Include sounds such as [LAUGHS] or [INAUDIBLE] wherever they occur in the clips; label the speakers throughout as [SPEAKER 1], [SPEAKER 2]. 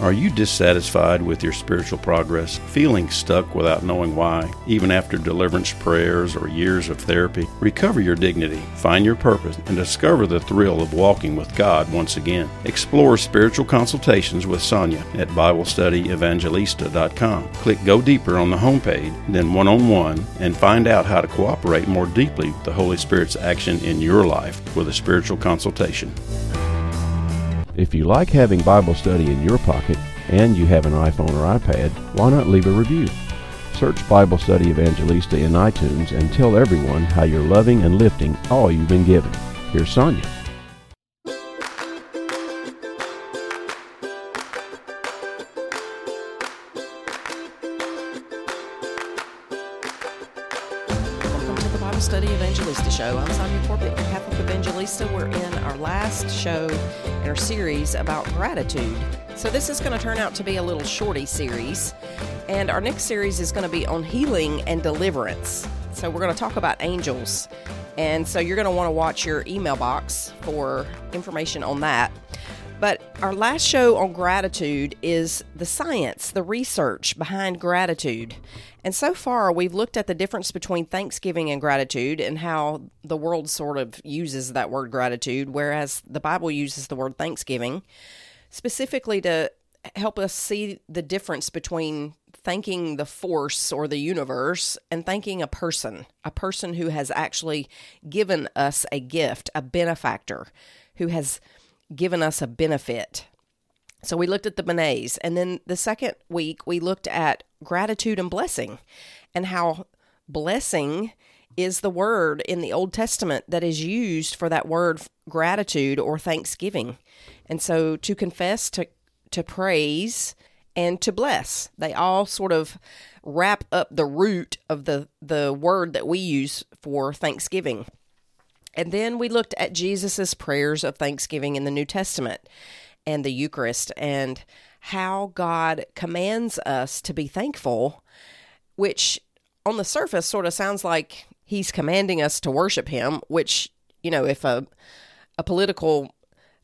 [SPEAKER 1] Are you dissatisfied with your spiritual progress, feeling stuck without knowing why, even after deliverance prayers or years of therapy? Recover your dignity, find your purpose, and discover the thrill of walking with God once again. Explore spiritual consultations with Sonja at BibleStudyEvangelista.com. Click Go Deeper on the homepage, then One on One, and find out how to cooperate more deeply with the Holy Spirit's action in your life with a spiritual consultation.
[SPEAKER 2] If you like having Bible study in your pocket and you have an iPhone or iPad, why not leave a review? Search Bible Study Evangelista in iTunes and tell everyone how you're loving and lifting all you've been given. Here's
[SPEAKER 3] Sonja. So, this is going to turn out to be a little shorty series, and our next series is going to be on healing and deliverance. So, we're going to talk about angels, and so you're going to want to watch your email box for information on that. But our last show on gratitude is the science, the research behind gratitude. And so far, we've looked at the difference between thanksgiving and gratitude and how the world sort of uses that word gratitude, whereas the Bible uses the word thanksgiving specifically to help us see the difference between thanking the force or the universe and thanking a person, a person who has actually given us a gift, a benefactor, who has given us a benefit. So we looked at the Benes. And then the second week, we looked at gratitude and blessing and how blessing is the word in the Old Testament that is used for that word gratitude or thanksgiving. And so to confess, to, to praise, and to bless, they all sort of wrap up the root of the, the word that we use for thanksgiving. And then we looked at Jesus' prayers of thanksgiving in the New Testament and the Eucharist and how God commands us to be thankful, which on the surface sort of sounds like he's commanding us to worship him, which, you know, if a a political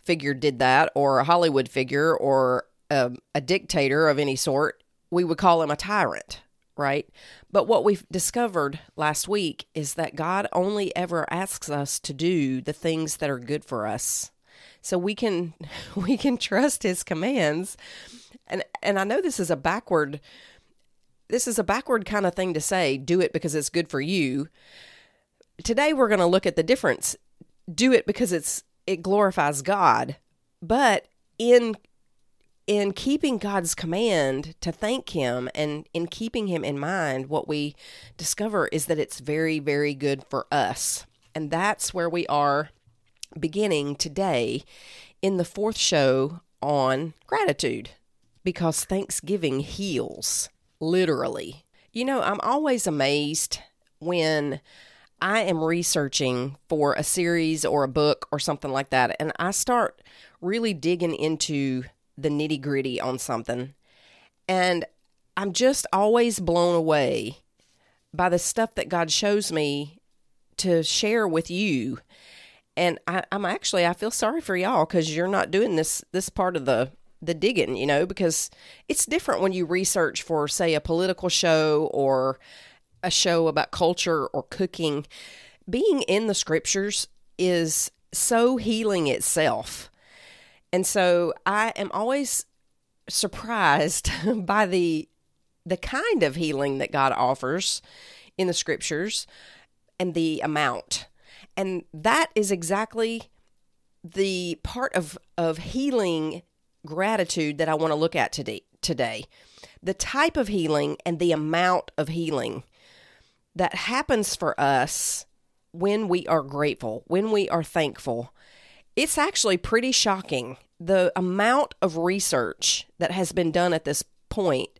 [SPEAKER 3] figure did that or a Hollywood figure or a, a dictator of any sort, we would call him a tyrant right? But what we've discovered last week is that God only ever asks us to do the things that are good for us. So we can [LAUGHS] we can trust his commands. And and I know this is a backward this is a backward kind of thing to say, do it because it's good for you. Today we're going to look at the difference. Do it because it's it glorifies God, but in in keeping God's command to thank Him and in keeping Him in mind, what we discover is that it's very, very good for us. And that's where we are beginning today in the fourth show on gratitude because Thanksgiving heals, literally. You know, I'm always amazed when I am researching for a series or a book or something like that, and I start really digging into the nitty gritty on something. And I'm just always blown away by the stuff that God shows me to share with you. And I, am actually I feel sorry for y'all because you're not doing this this part of the the digging, you know, because it's different when you research for say a political show or a show about culture or cooking. Being in the scriptures is so healing itself and so I am always surprised [LAUGHS] by the the kind of healing that God offers in the scriptures and the amount. And that is exactly the part of of healing gratitude that I want to look at today today. The type of healing and the amount of healing that happens for us when we are grateful, when we are thankful. It's actually pretty shocking the amount of research that has been done at this point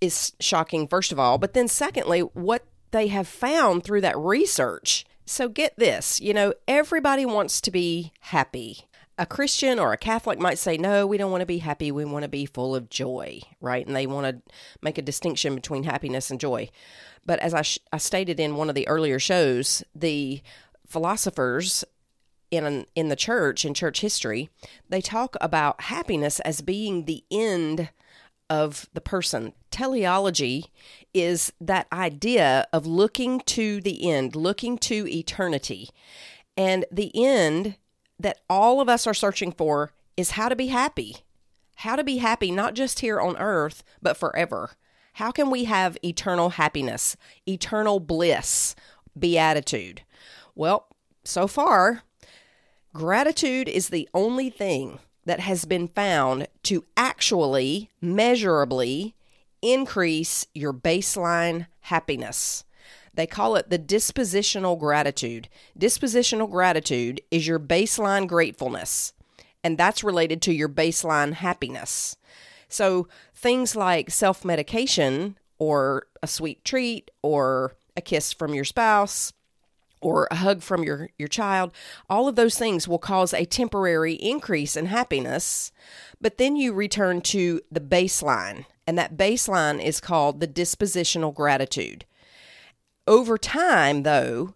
[SPEAKER 3] is shocking, first of all. But then, secondly, what they have found through that research. So, get this you know, everybody wants to be happy. A Christian or a Catholic might say, no, we don't want to be happy. We want to be full of joy, right? And they want to make a distinction between happiness and joy. But as I, sh- I stated in one of the earlier shows, the philosophers in in the church in church history, they talk about happiness as being the end of the person. Teleology is that idea of looking to the end, looking to eternity. And the end that all of us are searching for is how to be happy. How to be happy, not just here on earth, but forever. How can we have eternal happiness, eternal bliss, beatitude? Well, so far, gratitude is the only thing that has been found to actually, measurably increase your baseline happiness. They call it the dispositional gratitude. Dispositional gratitude is your baseline gratefulness, and that's related to your baseline happiness. So things like self medication, or a sweet treat, or a kiss from your spouse, or a hug from your, your child, all of those things will cause a temporary increase in happiness. But then you return to the baseline, and that baseline is called the dispositional gratitude. Over time, though,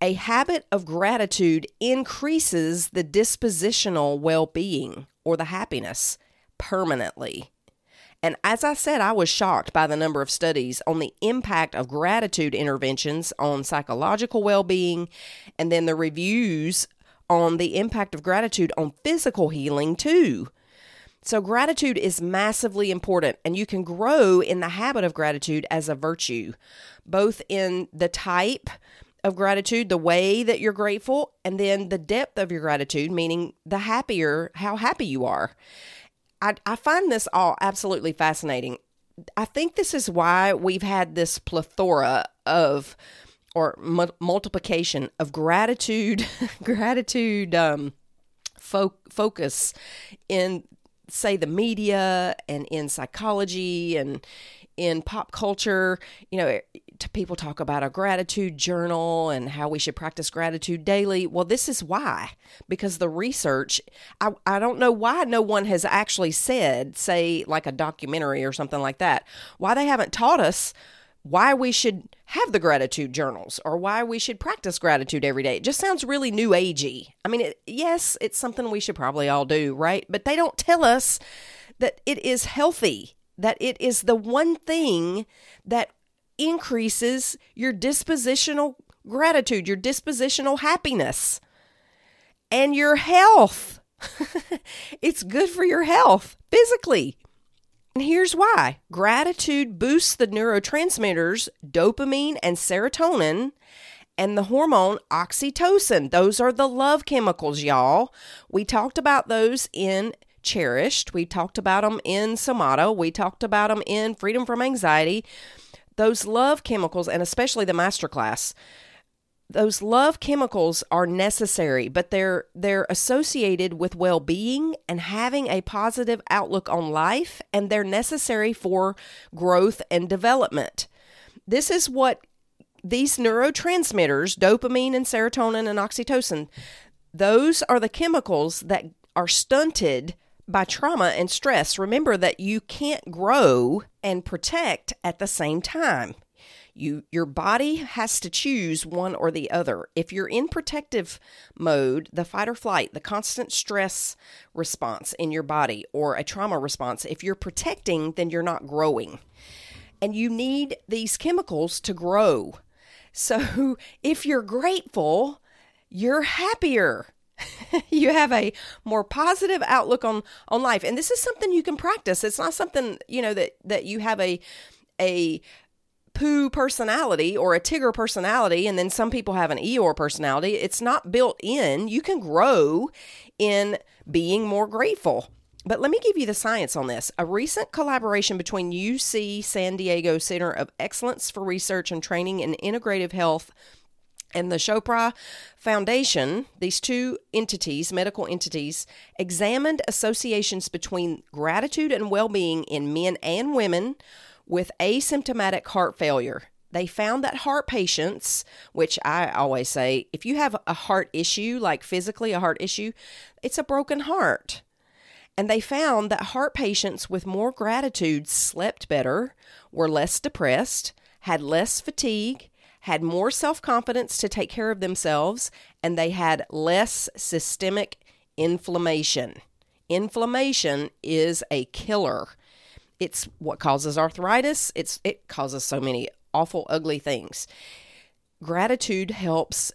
[SPEAKER 3] a habit of gratitude increases the dispositional well being or the happiness permanently. And as I said, I was shocked by the number of studies on the impact of gratitude interventions on psychological well being, and then the reviews on the impact of gratitude on physical healing, too. So, gratitude is massively important, and you can grow in the habit of gratitude as a virtue, both in the type of gratitude, the way that you're grateful, and then the depth of your gratitude, meaning the happier, how happy you are. I, I find this all absolutely fascinating. I think this is why we've had this plethora of or mu- multiplication of gratitude, [LAUGHS] gratitude um, fo- focus in, say, the media and in psychology and in pop culture. You know, people talk about a gratitude journal and how we should practice gratitude daily. Well, this is why, because the research, I, I don't know why no one has actually said, say, like a documentary or something like that, why they haven't taught us why we should have the gratitude journals or why we should practice gratitude every day. It just sounds really new agey. I mean, it, yes, it's something we should probably all do, right? But they don't tell us that it is healthy, that it is the one thing that increases your dispositional gratitude, your dispositional happiness, and your health. [LAUGHS] it's good for your health physically. And here's why gratitude boosts the neurotransmitters dopamine and serotonin and the hormone oxytocin. Those are the love chemicals, y'all. We talked about those in Cherished. We talked about them in Somato. We talked about them in Freedom from Anxiety those love chemicals, and especially the masterclass, those love chemicals are necessary, but they're they're associated with well-being and having a positive outlook on life, and they're necessary for growth and development. This is what these neurotransmitters, dopamine and serotonin and oxytocin, those are the chemicals that are stunted by trauma and stress, remember that you can't grow and protect at the same time. You your body has to choose one or the other. If you're in protective mode, the fight or flight, the constant stress response in your body or a trauma response, if you're protecting, then you're not growing. And you need these chemicals to grow. So [LAUGHS] if you're grateful, you're happier. [LAUGHS] you have a more positive outlook on on life and this is something you can practice it's not something you know that that you have a a poo personality or a tigger personality and then some people have an eeyore personality it's not built in you can grow in being more grateful but let me give you the science on this. A recent collaboration between UC San Diego Center of Excellence for Research and Training in Integrative Health and the Chopra Foundation, these two entities, medical entities, examined associations between gratitude and well being in men and women with asymptomatic heart failure. They found that heart patients, which I always say, if you have a heart issue, like physically a heart issue, it's a broken heart. And they found that heart patients with more gratitude slept better, were less depressed, had less fatigue, had more self confidence to take care of themselves, and they had less systemic inflammation. Inflammation is a killer. It's what causes arthritis. It's it causes so many awful ugly things. Gratitude helps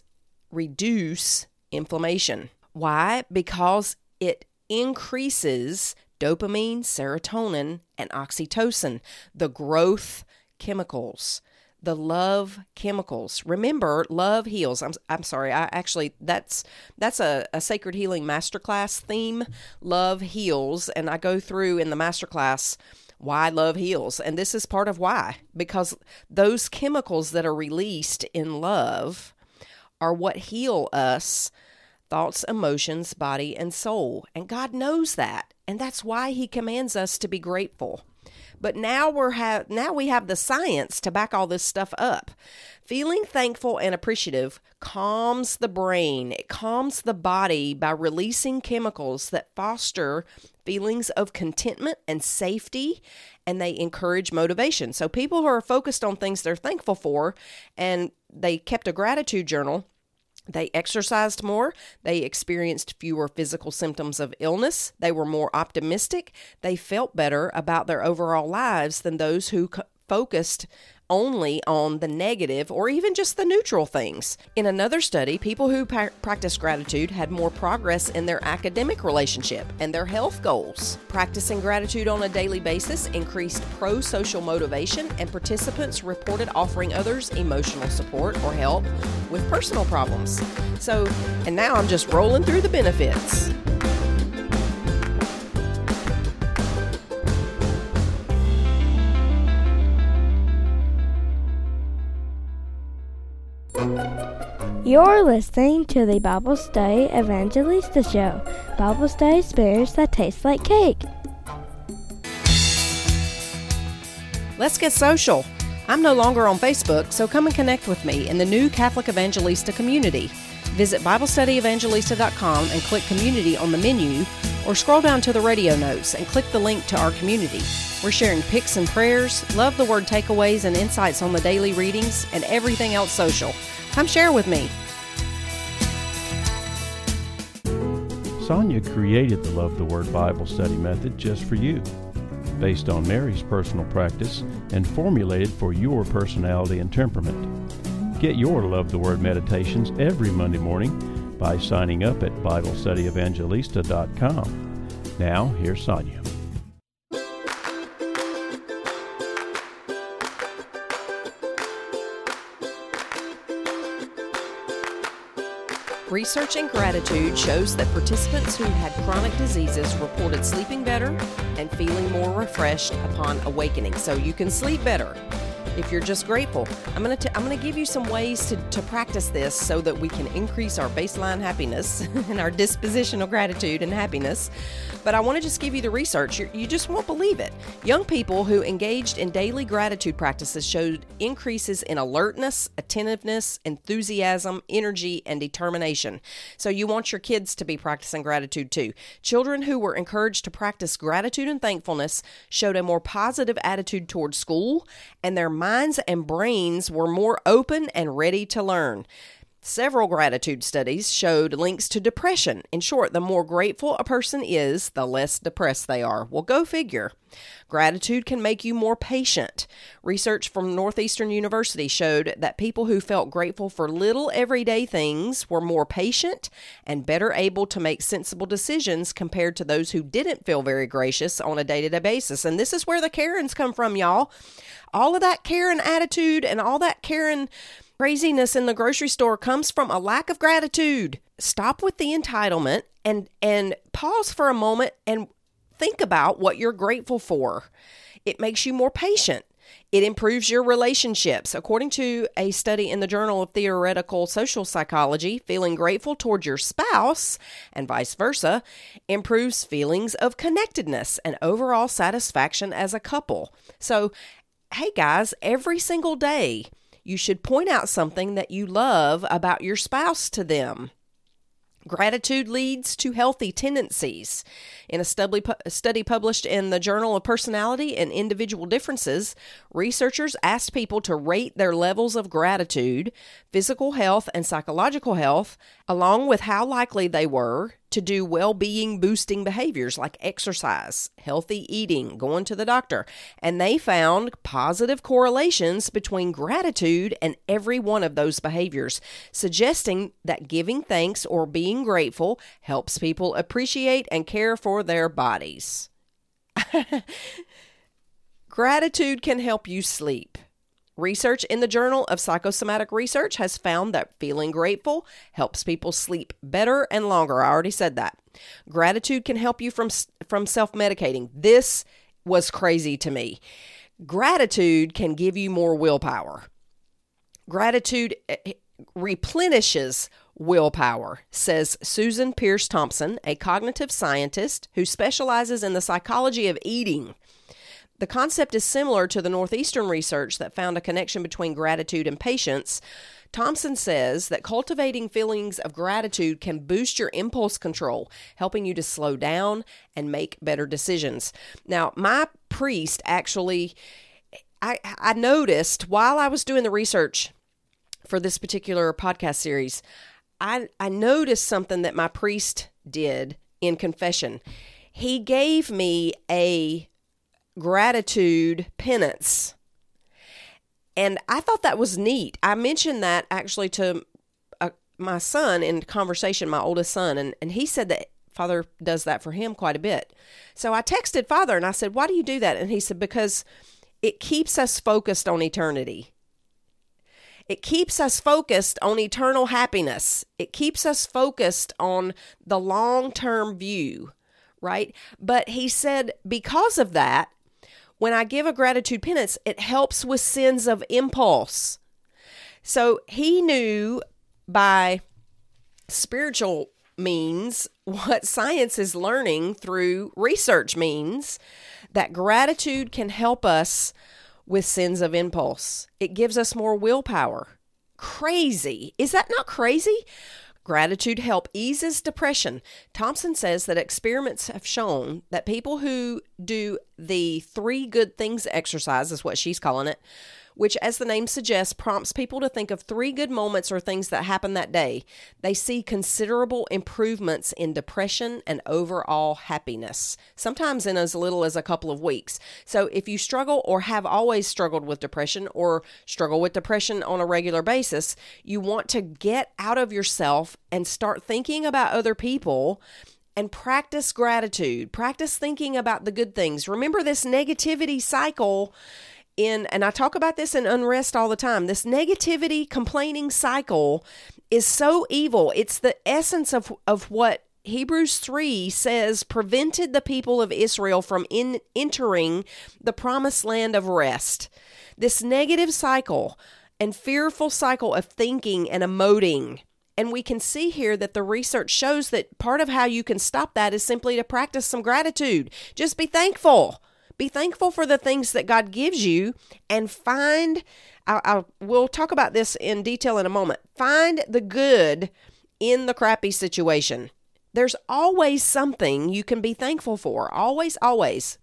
[SPEAKER 3] reduce inflammation. Why? Because it increases dopamine, serotonin, and oxytocin, the growth chemicals, the love chemicals. Remember, love heals. I'm, I'm sorry, I actually that's that's a, a sacred healing masterclass theme. Love heals, and I go through in the masterclass why love heals. And this is part of why. Because those chemicals that are released in love are what heal us thoughts, emotions, body, and soul. And God knows that. And that's why He commands us to be grateful. But now we're have now we have the science to back all this stuff up. Feeling thankful and appreciative calms the brain. It calms the body by releasing chemicals that foster feelings of contentment and safety and they encourage motivation. So people who are focused on things they're thankful for and they kept a gratitude journal they exercised more. They experienced fewer physical symptoms of illness. They were more optimistic. They felt better about their overall lives than those who focused only on the negative or even just the neutral things. In another study, people who practiced gratitude had more progress in their academic relationship and their health goals. Practicing gratitude on a daily basis increased pro social motivation, and participants reported offering others emotional support or help with personal problems. So, and now I'm just rolling through the benefits.
[SPEAKER 4] You're listening to the Bible Study Evangelista Show, Bible study experience that tastes like cake.
[SPEAKER 3] Let's get social. I'm no longer on Facebook, so come and connect with me in the new Catholic Evangelista community. Visit BibleStudyEvangelista.com and click Community on the menu, or scroll down to the radio notes and click the link to our community. We're sharing pics and prayers, love the word takeaways and insights on the daily readings, and everything else social. Come share with me.
[SPEAKER 2] Sonja created the Love the Word Bible study method just for you, based on Mary's personal practice and formulated for your personality and temperament. Get your Love the Word meditations every Monday morning by signing up at BibleStudyEvangelista.com. Now, here's Sonja.
[SPEAKER 3] Researching gratitude shows that participants who had chronic diseases reported sleeping better and feeling more refreshed upon awakening. So you can sleep better if you're just grateful. I'm going to I'm to give you some ways to, to practice this so that we can increase our baseline happiness [LAUGHS] and our dispositional gratitude and happiness. But I want to just give you the research. You're, you just won't believe it. Young people who engaged in daily gratitude practices showed increases in alertness, attentiveness, enthusiasm, energy, and determination. So you want your kids to be practicing gratitude too. Children who were encouraged to practice gratitude and thankfulness showed a more positive attitude toward school and their minds and brains were more open and ready to learn. Several gratitude studies showed links to depression. In short, the more grateful a person is, the less depressed they are. Well, go figure. Gratitude can make you more patient. Research from Northeastern University showed that people who felt grateful for little everyday things were more patient and better able to make sensible decisions compared to those who didn't feel very gracious on a day to day basis. And this is where the Karens come from, y'all. All of that Karen attitude and all that Karen craziness in the grocery store comes from a lack of gratitude. Stop with the entitlement and and pause for a moment and think about what you're grateful for. It makes you more patient. It improves your relationships. According to a study in the Journal of Theoretical Social Psychology, feeling grateful toward your spouse and vice versa improves feelings of connectedness and overall satisfaction as a couple. So, hey guys, every single day, you should point out something that you love about your spouse to them. Gratitude leads to healthy tendencies. In a study, published in the Journal of Personality and Individual Differences, researchers asked people to rate their levels of gratitude, physical health, and psychological health, along with how likely they were to do well being boosting behaviors like exercise, healthy eating, going to the doctor. And they found positive correlations between gratitude and every one of those behaviors, suggesting that giving thanks or being grateful helps people appreciate and care for their bodies. [LAUGHS] Gratitude can help you sleep. Research in the Journal of Psychosomatic Research has found that feeling grateful helps people sleep better and longer. I already said that. Gratitude can help you from from self-medicating. This was crazy to me. Gratitude can give you more willpower. Gratitude eh, replenishes willpower, says Susan Peirce Thompson, a cognitive scientist who specializes in the psychology of eating. The concept is similar to the Northeastern research that found a connection between gratitude and patience. Thompson says that cultivating feelings of gratitude can boost your impulse control, helping you to slow down and make better decisions. Now, my priest actually, I, I noticed while I was doing the research for this particular podcast series, I, I noticed something that my priest did in confession. He gave me a gratitude penance. And I thought that was neat. I mentioned that actually to uh, my son in conversation, my oldest son, and, and he said that Father does that for him quite a bit. So I texted Father and I said, Why do you do that? And he said, Because it keeps us focused on eternity. It keeps us focused on eternal happiness. It keeps us focused on the long term view, right? But he said, because of that, when I give a gratitude penance, it helps with sins of impulse. So he knew by spiritual means what science is learning through research means that gratitude can help us with sins of impulse. It gives us more willpower. Crazy. Is that not crazy? Gratitude help eases depression. Thompson says that experiments have shown that people who do the three good things exercise, is what she's calling it, which, as the name suggests, prompts people to think of three good moments or things that happened that day. They see considerable improvements in depression and overall happiness, sometimes in as little as a couple of weeks. So, if you struggle or have always struggled with depression or struggle with depression on a regular basis, you want to get out of yourself and start thinking about other people and practice gratitude. Practice thinking about the good things. Remember, this negativity cycle in and I talk about this in unrest all the time. This negativity complaining cycle is so evil. It's the essence of of what Hebrews 3 says prevented the people of Israel from in, entering the promised land of rest. This negative cycle and fearful cycle of thinking and emoting. And we can see here that the research shows that part of how you can stop that is simply to practice some gratitude. Just be thankful. Be thankful for the things that God gives you and find, I, I, we'll talk about this in detail in a moment. Find the good in the crappy situation. There's always something you can be thankful for. Always, always.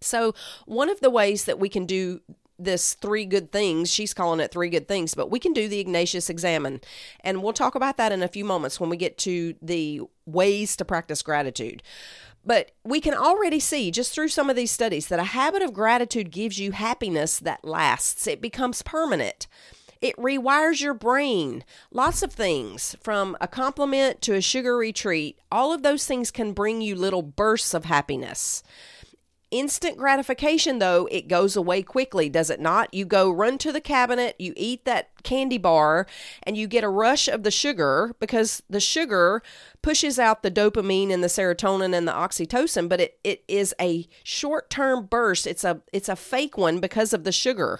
[SPEAKER 3] So, one of the ways that we can do this three good things. She's calling it three good things, but we can do the Ignatius Examen. And we'll talk about that in a few moments when we get to the ways to practice gratitude. But we can already see just through some of these studies that a habit of gratitude gives you happiness that lasts, it becomes permanent. It rewires your brain. Lots of things, from a compliment to a sugary treat, all of those things can bring you little bursts of happiness. Instant gratification, though, it goes away quickly, does it not? You go run to the cabinet, you eat that candy bar, and you get a rush of the sugar because the sugar pushes out the dopamine and the serotonin and the oxytocin, but it, it is a short term burst. It's a it's a fake one because of the sugar.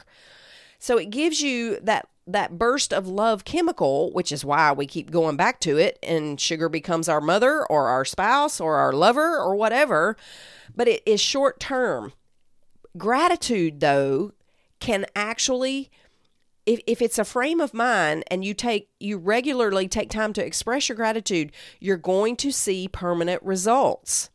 [SPEAKER 3] So it gives you that that burst of love chemical, which is why we keep going back to it, and sugar becomes our mother or our spouse or our lover or whatever but it is short term. Gratitude, though, can actually if, if it's a frame of mind and you take you regularly take time to express your gratitude you're going to see permanent results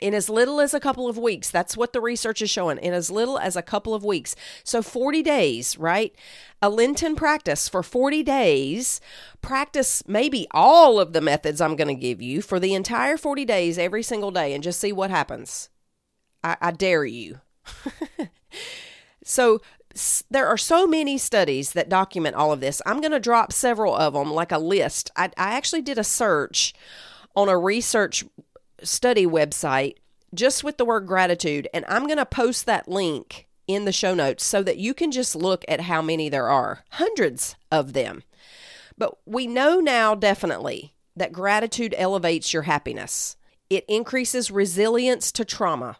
[SPEAKER 3] in as little as a couple of weeks. That's what the research is showing in as little as a couple of weeks. So 40 days right? A lenten practice for 40 days. Practice maybe all of the methods i'm going to give you for the entire 40 days every single day and just see what happens. I, I dare you. [LAUGHS] So there are so many studies that document all of this. I'm going to drop several of them, like a list. I, I actually did a search on a research study website just with the word gratitude, and I'm going to post that link in the show notes so that you can just look at how many there are hundreds of them. But we know now definitely that gratitude elevates your happiness, it increases resilience to trauma.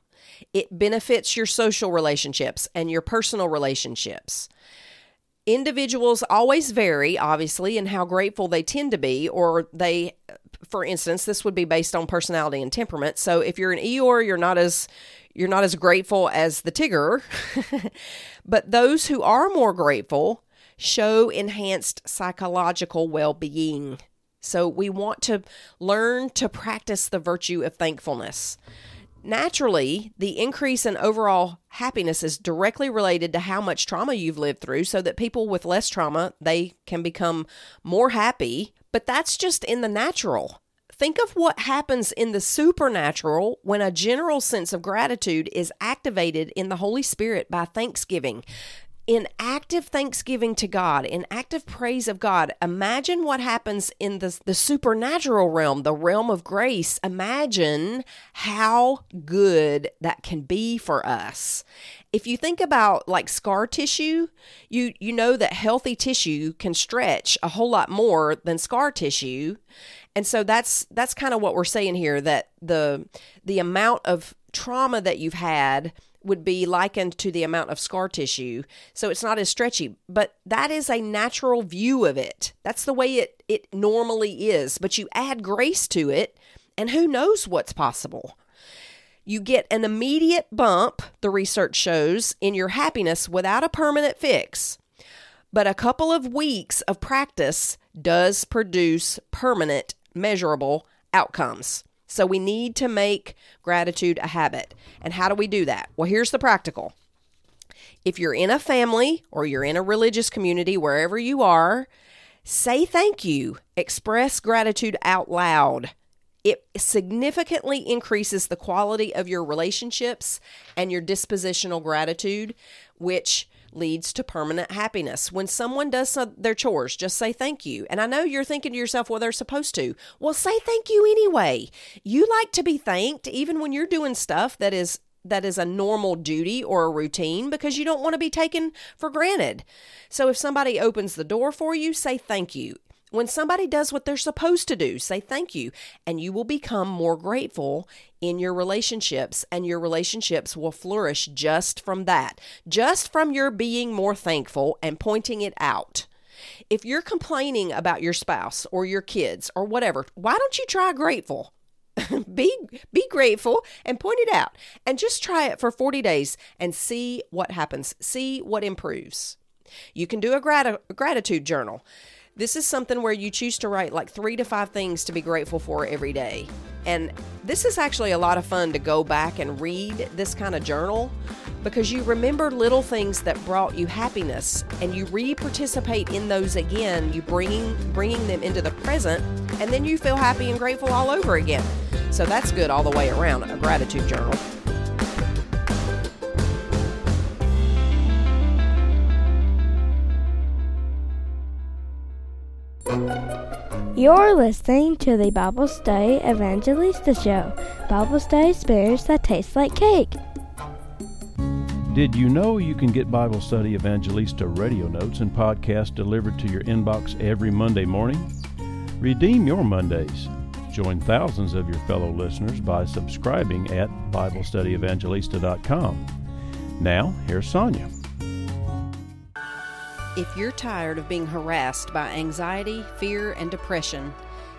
[SPEAKER 3] It benefits your social relationships and your personal relationships. Individuals always vary, obviously, in how grateful they tend to be, or they, for instance, this would be based on personality and temperament. So if you're an Eeyore, you're not as you're not as grateful as the Tigger. [LAUGHS] but those who are more grateful show enhanced psychological well being. So we want to learn to practice the virtue of thankfulness. Naturally, the increase in overall happiness is directly related to how much trauma you've lived through so that people with less trauma, they can become more happy, but that's just in the natural. Think of what happens in the supernatural when a general sense of gratitude is activated in the Holy Spirit by thanksgiving in active thanksgiving to God, in active praise of God, imagine what happens in the, the supernatural realm, the realm of grace. Imagine how good that can be for us. If you think about like scar tissue, you you know that healthy tissue can stretch a whole lot more than scar tissue. And so that's that's kind of what we're saying here that the the amount of trauma that you've had would be likened to the amount of scar tissue. So it's not as stretchy, but that is a natural view of it. That's the way it, it normally is. But you add grace to it, and who knows what's possible. You get an immediate bump, the research shows, in your happiness without a permanent fix. But a couple of weeks of practice does produce permanent, measurable outcomes. So we need to make gratitude a habit. And how do we do that? Well, here's the practical. If you're in a family or you're in a religious community, wherever you are, say thank you. Express gratitude out loud. It significantly increases the quality of your relationships and your dispositional gratitude, which leads to permanent happiness. When someone does their chores, just say thank you. And I know you're thinking to yourself, well, they're supposed to. Well, say thank you anyway. You like to be thanked even when you're doing stuff that is that is a normal duty or a routine because you don't want to be taken for granted. So if somebody opens the door for you, say thank you. When somebody does what they're supposed to do, say thank you, and you will become more grateful in your relationships, and your relationships will flourish just from that, just from your being more thankful and pointing it out. If you're complaining about your spouse or your kids or whatever, why don't you try grateful? [LAUGHS] be be grateful and point it out and just try it for 40 days and see what happens see what improves you can do a grat- gratitude journal this is something where you choose to write like three to five things to be grateful for every day. And this is actually a lot of fun to go back and read this kind of journal because you remember little things that brought you happiness and you re-participate in those again, you bringing bringing them into the present and then you feel happy and grateful all over again. So that's good all the way around, a gratitude journal.
[SPEAKER 4] You're listening to the Bible Study Evangelista Show, Bible study experience that tastes like cake.
[SPEAKER 2] Did you know you can get Bible Study Evangelista radio notes and podcasts delivered to your inbox every Monday morning? Redeem your Mondays. Join thousands of your fellow listeners by subscribing at BibleStudyEvangelista.com. Now, here's Sonja.
[SPEAKER 3] If you're tired of being harassed by anxiety, fear, and depression,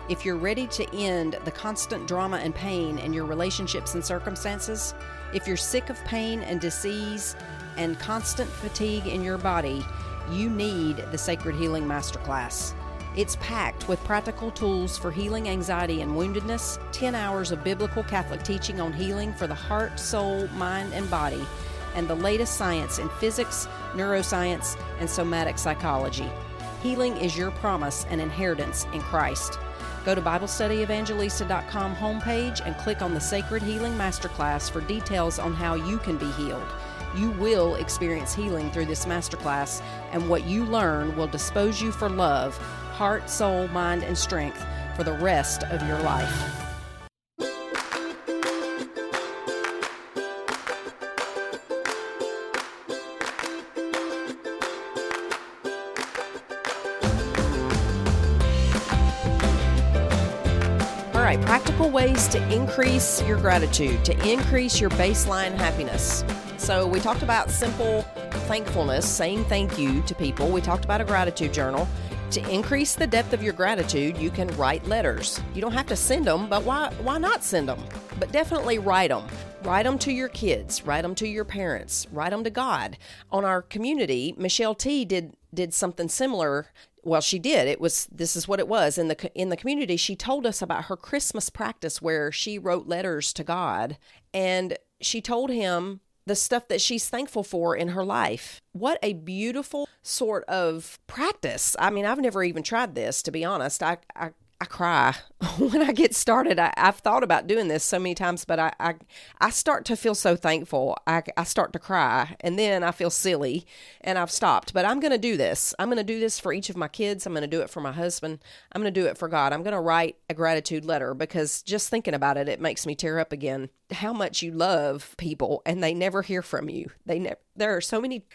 [SPEAKER 3] if you're ready to end the constant drama and pain in your relationships and circumstances, if you're sick of pain and disease and constant fatigue in your body, you need the Sacred Healing Masterclass. It's packed with practical tools for healing anxiety and woundedness, 10 hours of biblical Catholic teaching on healing for the heart, soul, mind, and body, and the latest science in physics, neuroscience, and somatic psychology. Healing is your promise and inheritance in Christ. Go to BibleStudyEvangelista.com homepage and click on the Sacred Healing Masterclass for details on how you can be healed. You will experience healing through this masterclass, and what you learn will dispose you for love, heart, soul, mind, and strength for the rest of your life. Ways to increase your gratitude, to increase your baseline happiness. So, we talked about simple thankfulness, saying thank you to people. We talked about a gratitude journal. To increase the depth of your gratitude, you can write letters. You don't have to send them, but why why not send them? But definitely write them. Write them to your kids, write them to your parents, write them to God. On our community, Michelle T did did something similar well she did. It was this is what it was. In the in the community she told us about her christmas practice where she wrote letters to god and she told him the stuff that she's thankful for in her life. What a beautiful sort of practice. I mean i've never even tried this to be honest. I i, I cry [LAUGHS] when I get started. I, have thought about doing this so many times, but I, I, I start to feel so thankful. I, I start to cry, and then I feel silly, and I've stopped. But I'm going to do this. I'm going to do this for each of my kids. I'm going to do it for my husband. I'm going to do it for God. I'm going to write a gratitude letter because just thinking about it, it makes me tear up again. How much you love people, and they never hear from you. They never. There are so many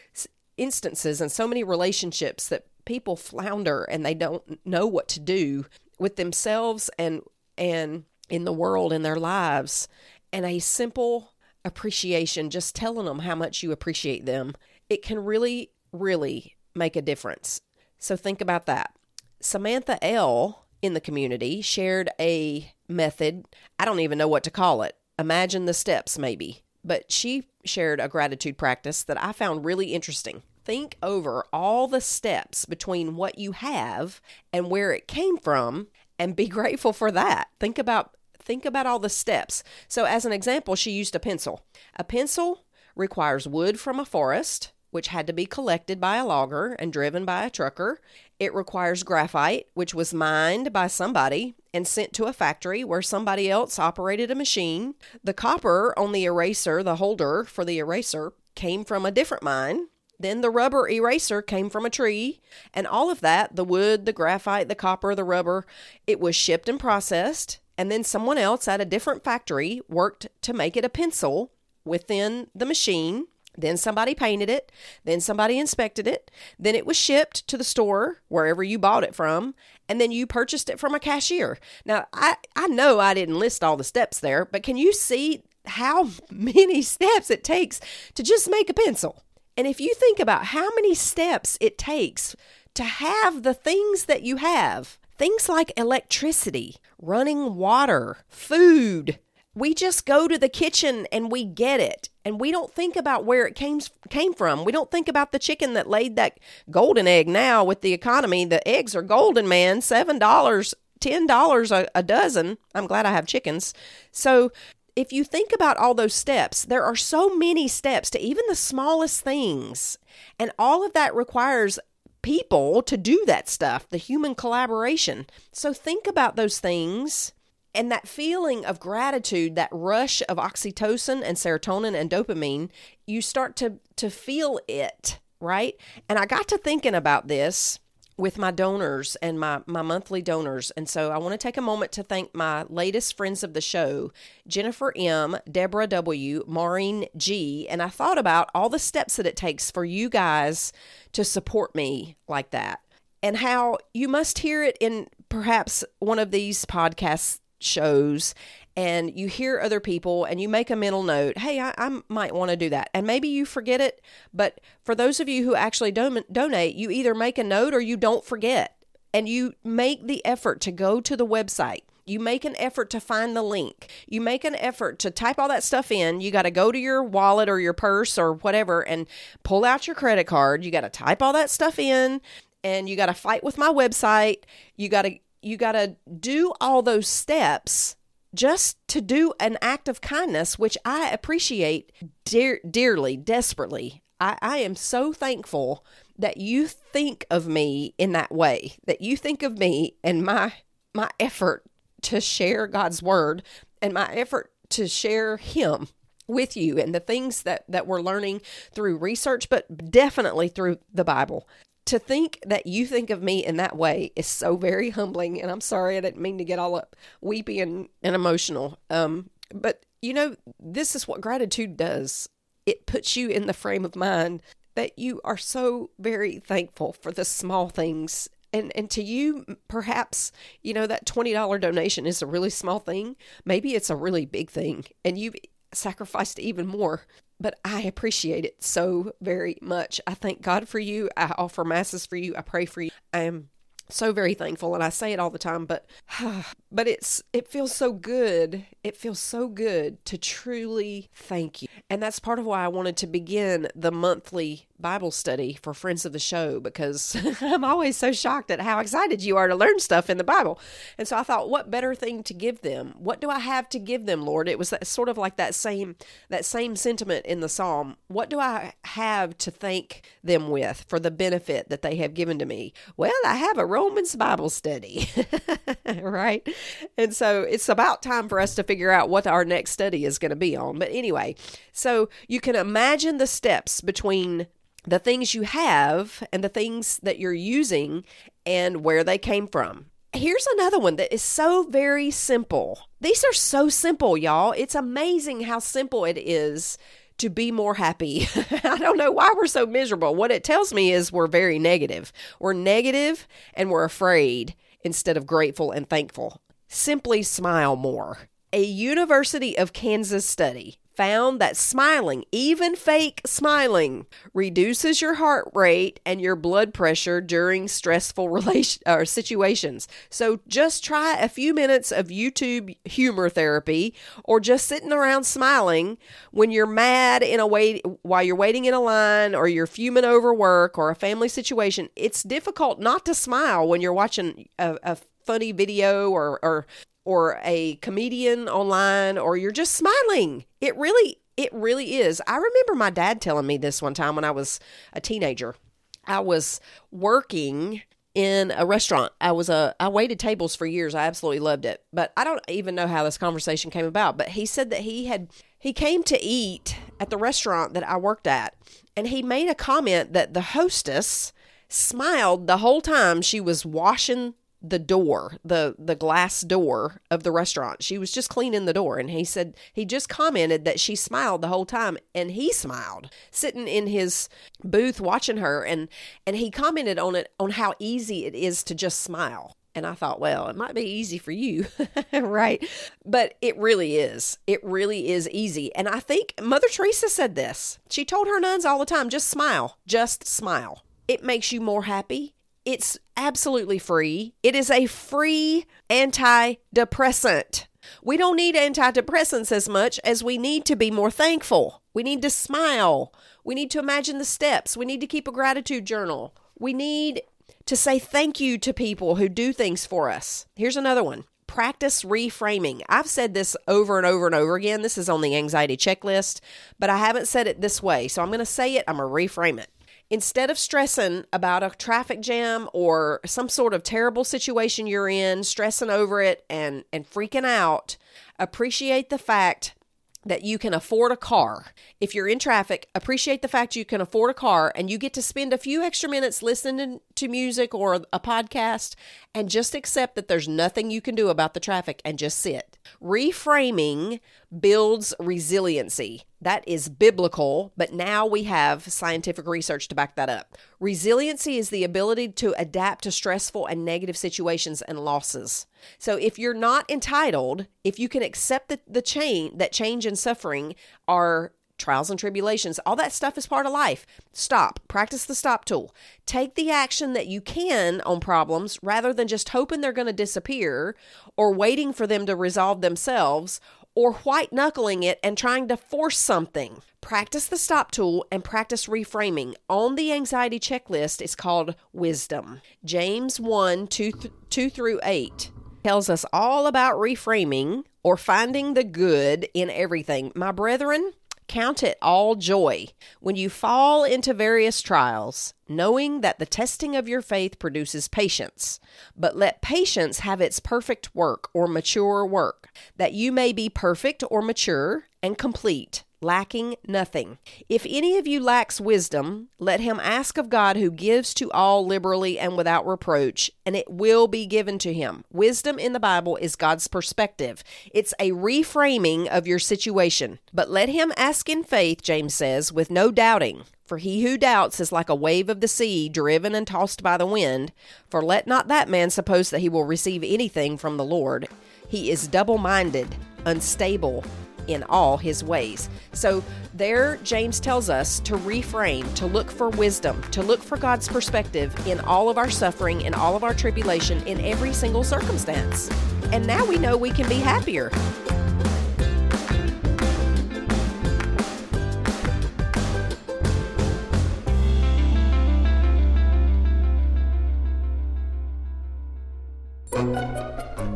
[SPEAKER 3] instances and so many relationships that people flounder and they don't know what to do with themselves and and in the world in their lives and a simple appreciation just telling them how much you appreciate them it can really really make a difference. So think about that. Samantha l in the community shared a method i don't even know what to call it imagine the steps maybe but she shared a gratitude practice that i found really interesting think over all the steps between what you have and where it came from and be [LAUGHS] grateful for that. Think about think about all the steps. So as an example, she used a pencil. A pencil requires wood from a forest, which had to be collected by a logger and driven by a trucker. It requires graphite, which was mined by somebody and sent to a factory where somebody else operated a machine. The copper on the eraser, the holder for the eraser, came from a different mine then the rubber eraser came from a tree, and all of that the wood, the graphite, the copper, the rubber it was shipped and processed. And then someone else at a different factory worked to make it a pencil within the machine. Then somebody painted it. Then somebody inspected it. Then it was shipped to the store, wherever you bought it from. And then you purchased it from a cashier. Now, I, I know I didn't list all the steps there, but can you see how [LAUGHS] many steps it takes to just make a pencil? And if you think about how many steps it takes to have the things that you have, things like electricity, running water, food, we just go to the kitchen and we get it. And we don't think about where it came came from. We don't think about the chicken that laid that golden egg. Now with the economy, the eggs are golden, man. Seven dollars, ten dollars a dozen. I'm glad I have chickens. So if you think about all those steps, there are so many steps to even the smallest things. And all of that requires people to do that stuff, the human collaboration. So think about those things and that feeling of gratitude, that rush of oxytocin and serotonin and dopamine, you start to to feel it, right? And I got to thinking about this with my donors and my, my monthly donors. And so I want to take a moment to thank my latest friends of the show, Jennifer M., Deborah W., Maureen G. And I thought about all the steps that it takes for you guys to support me like that and how you must hear it in perhaps one of these podcast shows and you hear other people and you make a mental note hey i, I might want to do that and maybe you forget it but for those of you who actually don- donate you either make a note or you don't forget and you make the effort to go to the website You make an effort to find the link. You make an effort to type all that stuff in. You got to go to your wallet or your purse or whatever and pull out your credit card. You got to type all that stuff in and you got to fight with my website. You got to you got to do all those steps just to do an act of kindness, which I appreciate dear, dearly, desperately. I, I am so thankful that you think of me in that way, that you think of me and my my effort to share God's word and my effort to share him with you and the things that that we're learning through research but definitely through the Bible to think that you think of me in that way is so very humbling and i'm sorry i didn't mean to get all up weepy and, and emotional. Um, but you know this is what gratitude does. It puts you in the frame of mind that you are so very thankful for the small things. And and to you perhaps you know that $20 donation is a really small thing. Maybe it's a really big thing and you've sacrificed even more but I appreciate it so very much. I thank God for you. I offer masses for you. I pray for you. I am so very thankful and I say it all the time but [SIGHS] but it's it feels so good it feels so good to truly thank you and that's part of why I wanted to begin the monthly Bible study for friends of the show because [LAUGHS] I'm always so shocked at how excited you are to learn stuff in the Bible. And so I thought, what better thing to give them? What do I have to give them, Lord? It was that, sort of like that same that same sentiment in the psalm. What do I have to thank them with for the benefit that they have given to me? Well, I have a Romans Bible study, [LAUGHS] right? And so it's about time for us to figure out what our next study is going to be on. But anyway, so you can imagine the steps between the things you have and the things that you're using and where they came from. Here's another one that is so very simple. These are so simple, y'all. It's amazing how simple it is to be more happy. [LAUGHS] I don't know why we're so miserable. What it tells me is we're very negative. We're negative and we're afraid instead of grateful and thankful. Simply smile more. A University of Kansas study found that smiling, even fake smiling, reduces your heart rate and your blood pressure during stressful [LAUGHS] relation or situations. So just try a few minutes of YouTube humor therapy or just sitting around smiling when you're mad in a wait while you're waiting in a line or you're fuming over work or a family situation. It's difficult not to smile when you're watching a, a funny video or, or or a comedian online or you're just smiling. It really it really is. I remember my dad telling me this one time when I was a teenager. I was working in a restaurant. I was a I waited tables for years. I absolutely loved it. But I don't even know how this conversation came about, but he said that he had he came to eat at the restaurant that I worked at and he made a comment that the hostess smiled the whole time she was washing the door, the the glass door of the restaurant. She was just cleaning the door and he said he just commented that she smiled the whole time and he smiled sitting in his booth watching her and and he commented on it on how easy it is to just smile. And I thought, well, it might be easy for you, [LAUGHS] right? But it really is. It really is easy. And I think Mother Teresa said this. She told her nuns all the time just smile, just smile. It makes you more happy. It's absolutely free. It is a free antidepressant. We don't need antidepressants as much as we need to be more thankful. We need to smile. We need to imagine the steps. We need to keep a gratitude journal. We need to say thank you to people who do things for us. Here's another one practice reframing. I've said this over and over and over again. This is on the anxiety checklist, but I haven't said it this way. So I'm going to say it, I'm going to reframe it instead of stressing about a traffic jam or some sort of terrible situation you're in, stressing over it and and freaking out, appreciate the fact that you can afford a car. If you're in traffic, appreciate the fact you can afford a car and you get to spend a few extra minutes listening to music or a podcast and just accept that there's nothing you can do about the traffic and just sit. Reframing builds resiliency. That is biblical, but now we have scientific research to back that up. Resiliency is the ability to adapt to stressful and negative situations and losses. So if you're not entitled, if you can accept the, the change that change and suffering are trials and tribulations, all that stuff is part of life. Stop. Practice the stop tool. Take the action that you can on problems rather than just hoping they're going to disappear or waiting for them to resolve themselves or white knuckling it and trying to force something. Practice the stop tool and practice reframing. On the anxiety checklist is called wisdom. James 1 2, th- 2 through 8 tells us all about reframing or finding the good in everything. My brethren, Count it all joy when you fall into various trials, knowing that the testing of your faith produces patience. But let patience have its perfect work or mature work, that you may be perfect or mature and complete, lacking nothing. If any of you lacks wisdom, let him ask of God who gives to all liberally and without reproach, and it will be given to him. Wisdom in the Bible is God's perspective, it's a reframing of your situation. But let him ask in faith, James says, with no doubting. For he who doubts is like a wave of the sea, driven and tossed by the wind. For let not that man suppose that he will receive anything from the Lord. He is double minded, unstable in all his ways. So, there, James tells us to reframe, to look for wisdom, to look for God's perspective in all of our suffering, in all of our tribulation, in every single circumstance. And now we know we can be happier.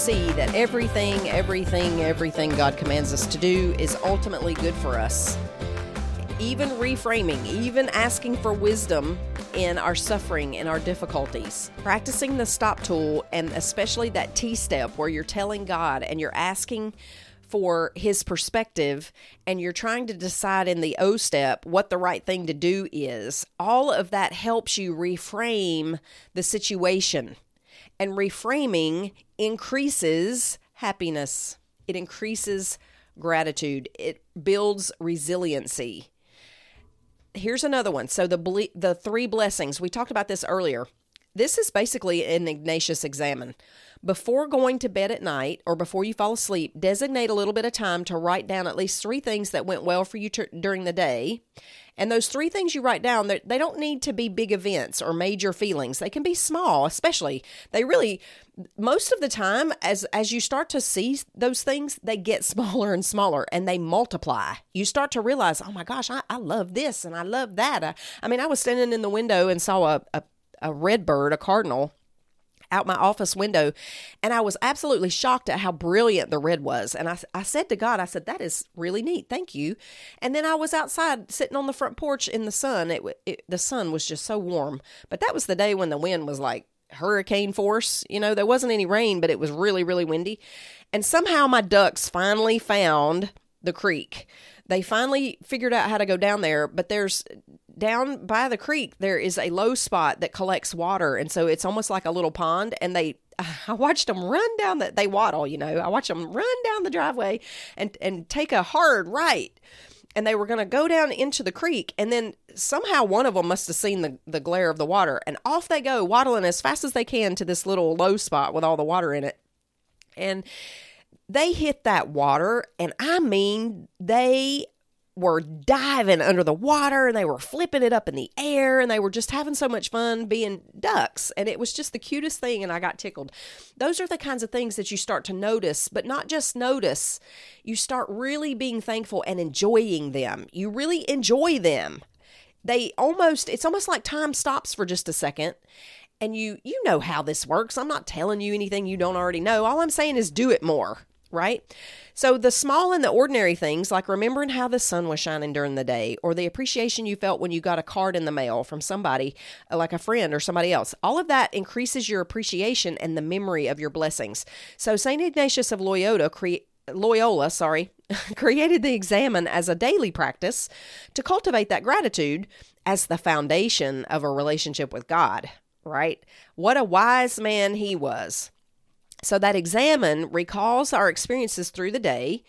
[SPEAKER 3] See that everything, everything, everything God commands us to do is ultimately good for us. Even reframing, even asking for wisdom in our suffering and our difficulties. Practicing the stop tool, and especially that T step where you're telling God and you're asking for his perspective and you're trying to decide in the O step what the right thing to do is, all of that helps you reframe the situation and reframing increases happiness, it increases gratitude, it builds resiliency. Here's another one. So the the three blessings, we talked about this earlier. This is basically an Ignatius examen. Before going to bed at night or before you fall asleep, designate a little bit of time to write down at least three things that went well for you t- during the day. And those three things you write down, they don't need to be big events or major feelings. They can be small, especially. They really, most of the time, as as you start to see those things, they get [LAUGHS] smaller and smaller and they multiply. You start to realize, oh my gosh, I, I love this and I love that. I, I mean, I was standing in the window and saw a, a, a red bird, a cardinal, out my office window and I was absolutely shocked at how brilliant the red was. And I, I said to God, I said, that is really neat. Thank you. And then I was outside sitting on the front porch in the sun. It, it the sun was just so warm. But that was the day when the wind was like hurricane force. You know, there wasn't any rain, but it was really, really windy. And somehow my ducks finally found the creek. They finally figured out how to go down there, but there's down by the creek there is a low spot that collects water and so it's almost like a little pond and they [SIGHS] I watched them run down that they waddle, you know. I watched them run down the driveway and and take a hard right. And they were going to go down into the creek and then somehow one of them must have seen the the glare of the water and off they go waddling as fast as they can to this little low spot with all the water in it. And they hit that water and I mean they were diving under the water and they were flipping it up in the air and they were just having so much fun being ducks and it was just the cutest thing and I got tickled. Those are the kinds of things that you start to notice, but not just notice. You start really being thankful and enjoying them. You really enjoy them. They almost it's almost like time stops for just a second and you you know how this works. I'm not telling you anything you don't already know. All I'm saying is do it more right? So the small and the ordinary things, like remembering how the sun was shining during the day, or the appreciation you felt when you got a card in the mail from somebody, uh, like a friend or somebody else, all of that increases your appreciation and the memory of your blessings. So St. Ignatius of Loyola create Loyola, sorry, [LAUGHS] created the examen as a daily practice to cultivate that gratitude as the foundation of a relationship with God, right? What a wise man he was. So that examen recalls our experiences through the day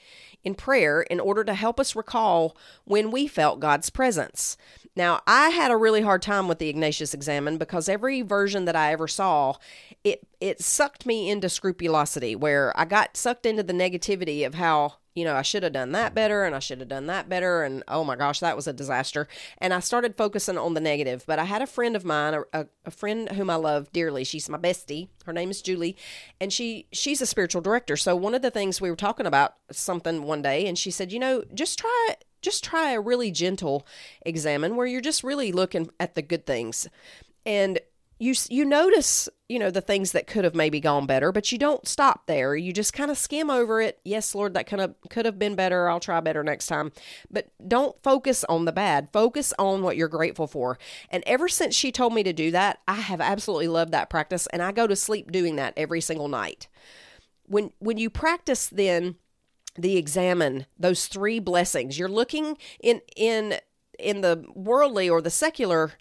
[SPEAKER 3] in prayer in order to help us recall when we felt God's presence. Now, I had a really hard time with the Ignatius examen because every version that I ever saw, it it sucked me into scrupulosity where I got sucked into the negativity of how you know, I should have done that better and I should have done that better. And oh my gosh, that was a disaster. And I started focusing on the negative. But I had a friend of mine, a, a, friend whom I love dearly. She's my bestie. Her name is Julie. And she she's a spiritual director. So one of the things we were talking about something one day, and she said, you know, just try just try a really gentle examen where you're just really looking at the good things. And you you notice you know the things that could have maybe gone better but you don't stop there. You just kind of skim over it. Yes lord that kind of could have been better. I'll try better next time. But don't focus on the bad. Focus on what you're grateful for. And ever since she told me to do that i have absolutely loved that practice and i go to sleep doing that every single night. When when you practice then the examen those three blessings you're looking in in in the worldly or the secular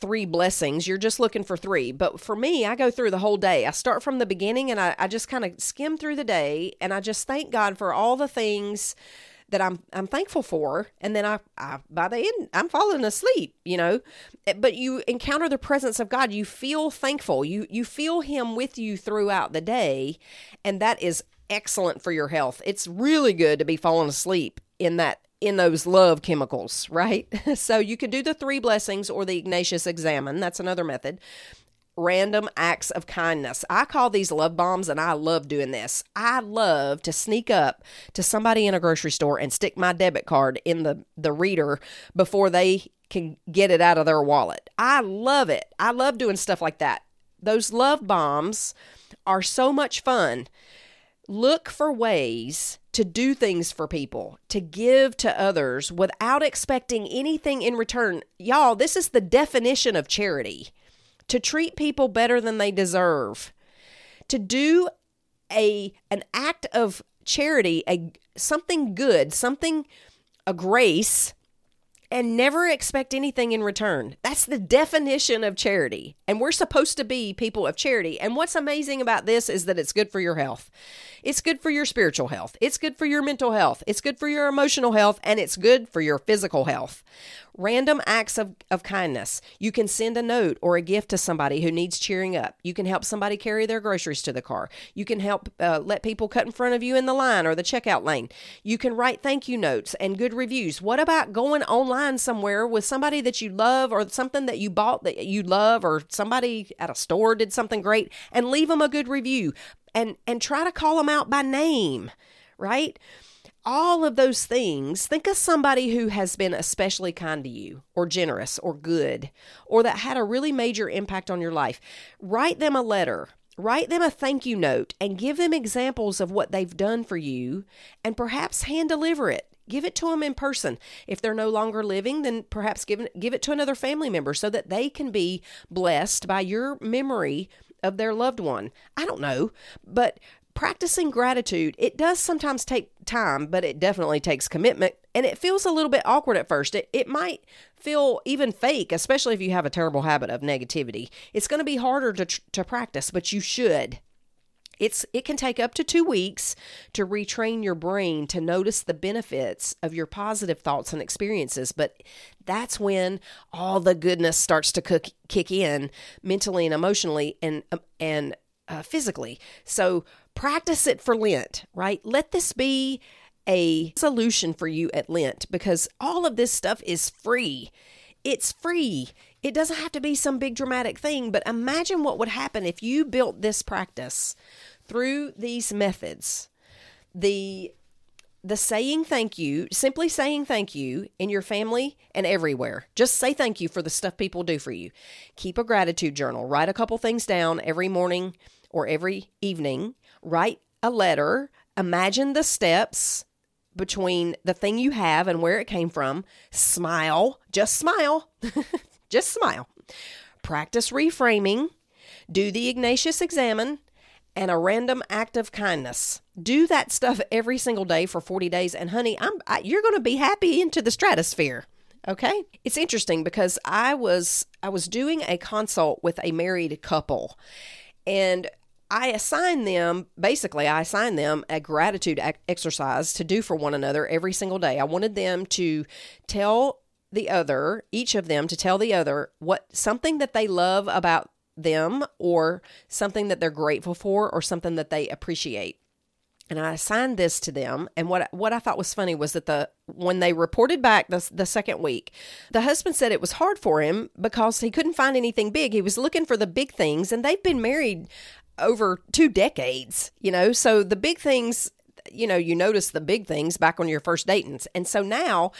[SPEAKER 3] three blessings. You're just looking for three. But for me, I go through the whole day. I start from the beginning and I, I just kind of skim through the day and I just thank God for all the things that I'm I'm thankful for, and then I, I by the end I'm falling asleep, you know. Eh, but you encounter the presence of God. You feel thankful. You you feel Him with you throughout the day, and that is excellent for your health. It's really good to be falling asleep in that in those love chemicals, right? [LAUGHS] so you could do the three blessings or the Ignatius examen. That's another method. Random acts of kindness. I call these love bombs and I love doing this. I love to sneak up to somebody in a grocery store and stick my debit card in the, the reader before they can get it out of their wallet. I love it. I love doing stuff like that. Those love bombs are so much fun. Look for ways to do things for people, to give to others without expecting anything in return. Y'all, this is the definition of charity to treat people better than they deserve, to do a an act of charity, a something good, something a grace and never expect anything in return. That's the definition of charity. And we're supposed to be people of charity. And what's amazing about this is that it's good for your health. It's good for your spiritual health. It's good for your mental health. It's good for your emotional health. And it's good for your physical health random acts of, of kindness. You can send a note or a gift to somebody who needs cheering up. You can help somebody carry their groceries to the car. You can help uh, let people cut in front of you in the line or the checkout lane. You can write thank you notes and good reviews. What about going online somewhere with somebody that you love or something that you bought that you love or somebody at a store did something great and leave them a good review and and try to call them out by name, right? All of those things, think of somebody who has been especially kind to you, or generous, or good, or that had a really major impact on your life. Write them a letter, write them a thank you note, and give them examples of what they've done for you, and perhaps hand deliver it. Give it to them in person. If they're no longer living, then perhaps give give it to another family member so that they can be blessed by your memory of their loved one. I don't know, but practicing gratitude, it does sometimes take time, but it definitely takes commitment. And it feels a little bit awkward at first. It, it might feel even fake, especially if you have a terrible habit of negativity. It's going to be harder to, to practice, but you should. It's it can take up to 2 weeks to retrain your brain to notice the benefits of your positive thoughts and experiences, but that's when all the goodness starts to cook, kick in mentally and emotionally and um, and uh, physically. So practice it for Lent, right? Let this be a solution for you at Lent because all of this stuff is free. It's free. It doesn't have to be some big dramatic thing, but imagine what would happen if you built this practice through these methods. The the saying thank you, simply saying thank you in your family and everywhere. Just say thank you for the stuff people do for you. Keep a gratitude journal. Write a couple things down every morning or every evening. Write a letter imagine the steps between the thing you have and where it came from. Smile, just smile, [LAUGHS] just smile. Practice reframing. Do the Ignatius examen and a random act of kindness. Do that stuff every single day for 40 days and honey, I'm I, you're going to be happy into the stratosphere. Okay? It's interesting because I was I was doing a consult with a married couple and I assign them, basically, I assign them a gratitude exercise to do for one another every single day. I wanted them to tell the other, each of them to tell the other what something that they love about them or something that they're grateful for or something that they appreciate. And I assigned this to them. And what what I thought was funny was that the when they reported back the the second week, the husband said it was hard for him because he couldn't find anything big. He was looking for the big things, and they've been married over two decades, you know, so the big things, you know, you notice the big things back on your first datings. And so now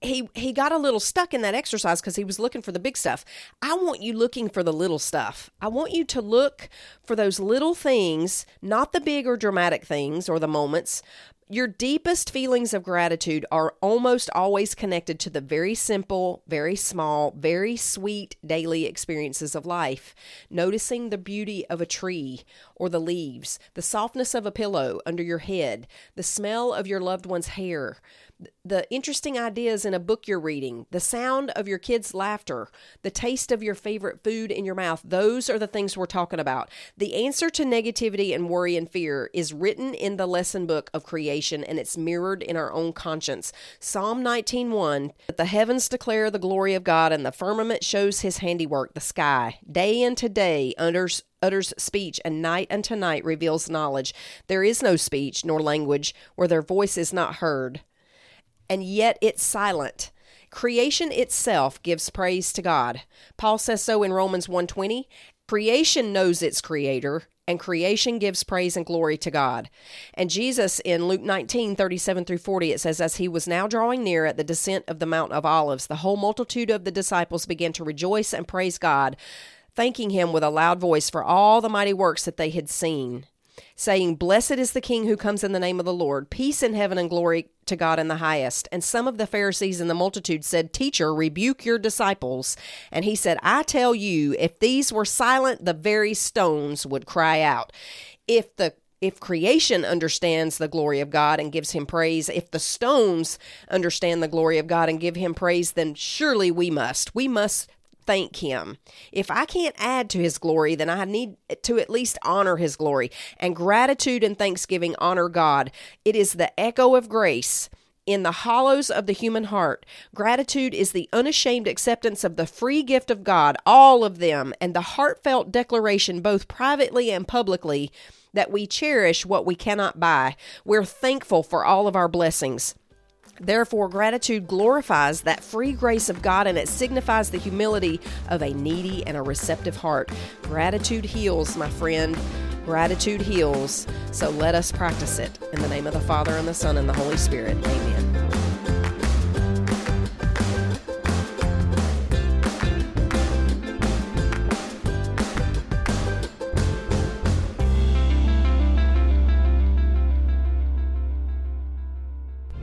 [SPEAKER 3] he he got a little stuck in that exercise because he was looking for the big stuff. I want you looking for the little stuff. I want you to look for those little things, not the big or dramatic things or the moments, your deepest feelings of gratitude are almost always connected to the very simple, very small, very sweet daily experiences of life. Noticing the beauty of a tree or the leaves, the softness of a pillow under your head, the smell of your loved one's hair, the interesting ideas in a book you're reading, the sound of your kids' laughter, the taste of your favorite food in your mouth, those are the things we're talking about. The answer to negativity and worry and fear is written in the lesson book of creation and it's mirrored in our own conscience. Psalm 19:1, the heavens declare the glory of God and the firmament shows his handiwork, the sky, day into day utters utters speech, and night unto night reveals knowledge. There is no speech nor language where their voice is not heard and yet it's silent. Creation itself gives praise to God. Paul says so in Romans 1:20. Creation knows its creator, and creation gives praise and glory to God. And Jesus in Luke 19, 37 through 40, it says, As he was now drawing near at the descent of the Mount of Olives, the whole multitude of the disciples began to rejoice and praise God, thanking him with a loud voice for all the mighty works that they had seen saying, Blessed is the King who comes in the name of the Lord, peace in heaven and glory to God in the highest. And some of the Pharisees in the multitude said, Teacher, rebuke your disciples. And he said, I tell you, if these were silent, the very stones would cry out. If the if creation understands the glory of God and gives him praise, if the stones understand the glory of God and give him praise, then surely we must. We must thank him. If I can't add to his glory, then I need to at least honor his glory. And gratitude and thanksgiving honor God. It is the echo of grace in the hollows of the human heart. Gratitude is the unashamed acceptance of the free gift of God, all of them, and the heartfelt declaration, both privately and publicly, that we cherish what we cannot buy. We're thankful for all of our blessings. Therefore, gratitude glorifies that free grace of God and it signifies the humility of a needy and a receptive heart. Gratitude heals, my friend. Gratitude heals. So let us practice it. In the name of the Father, and the Son, and the Holy Spirit. Amen.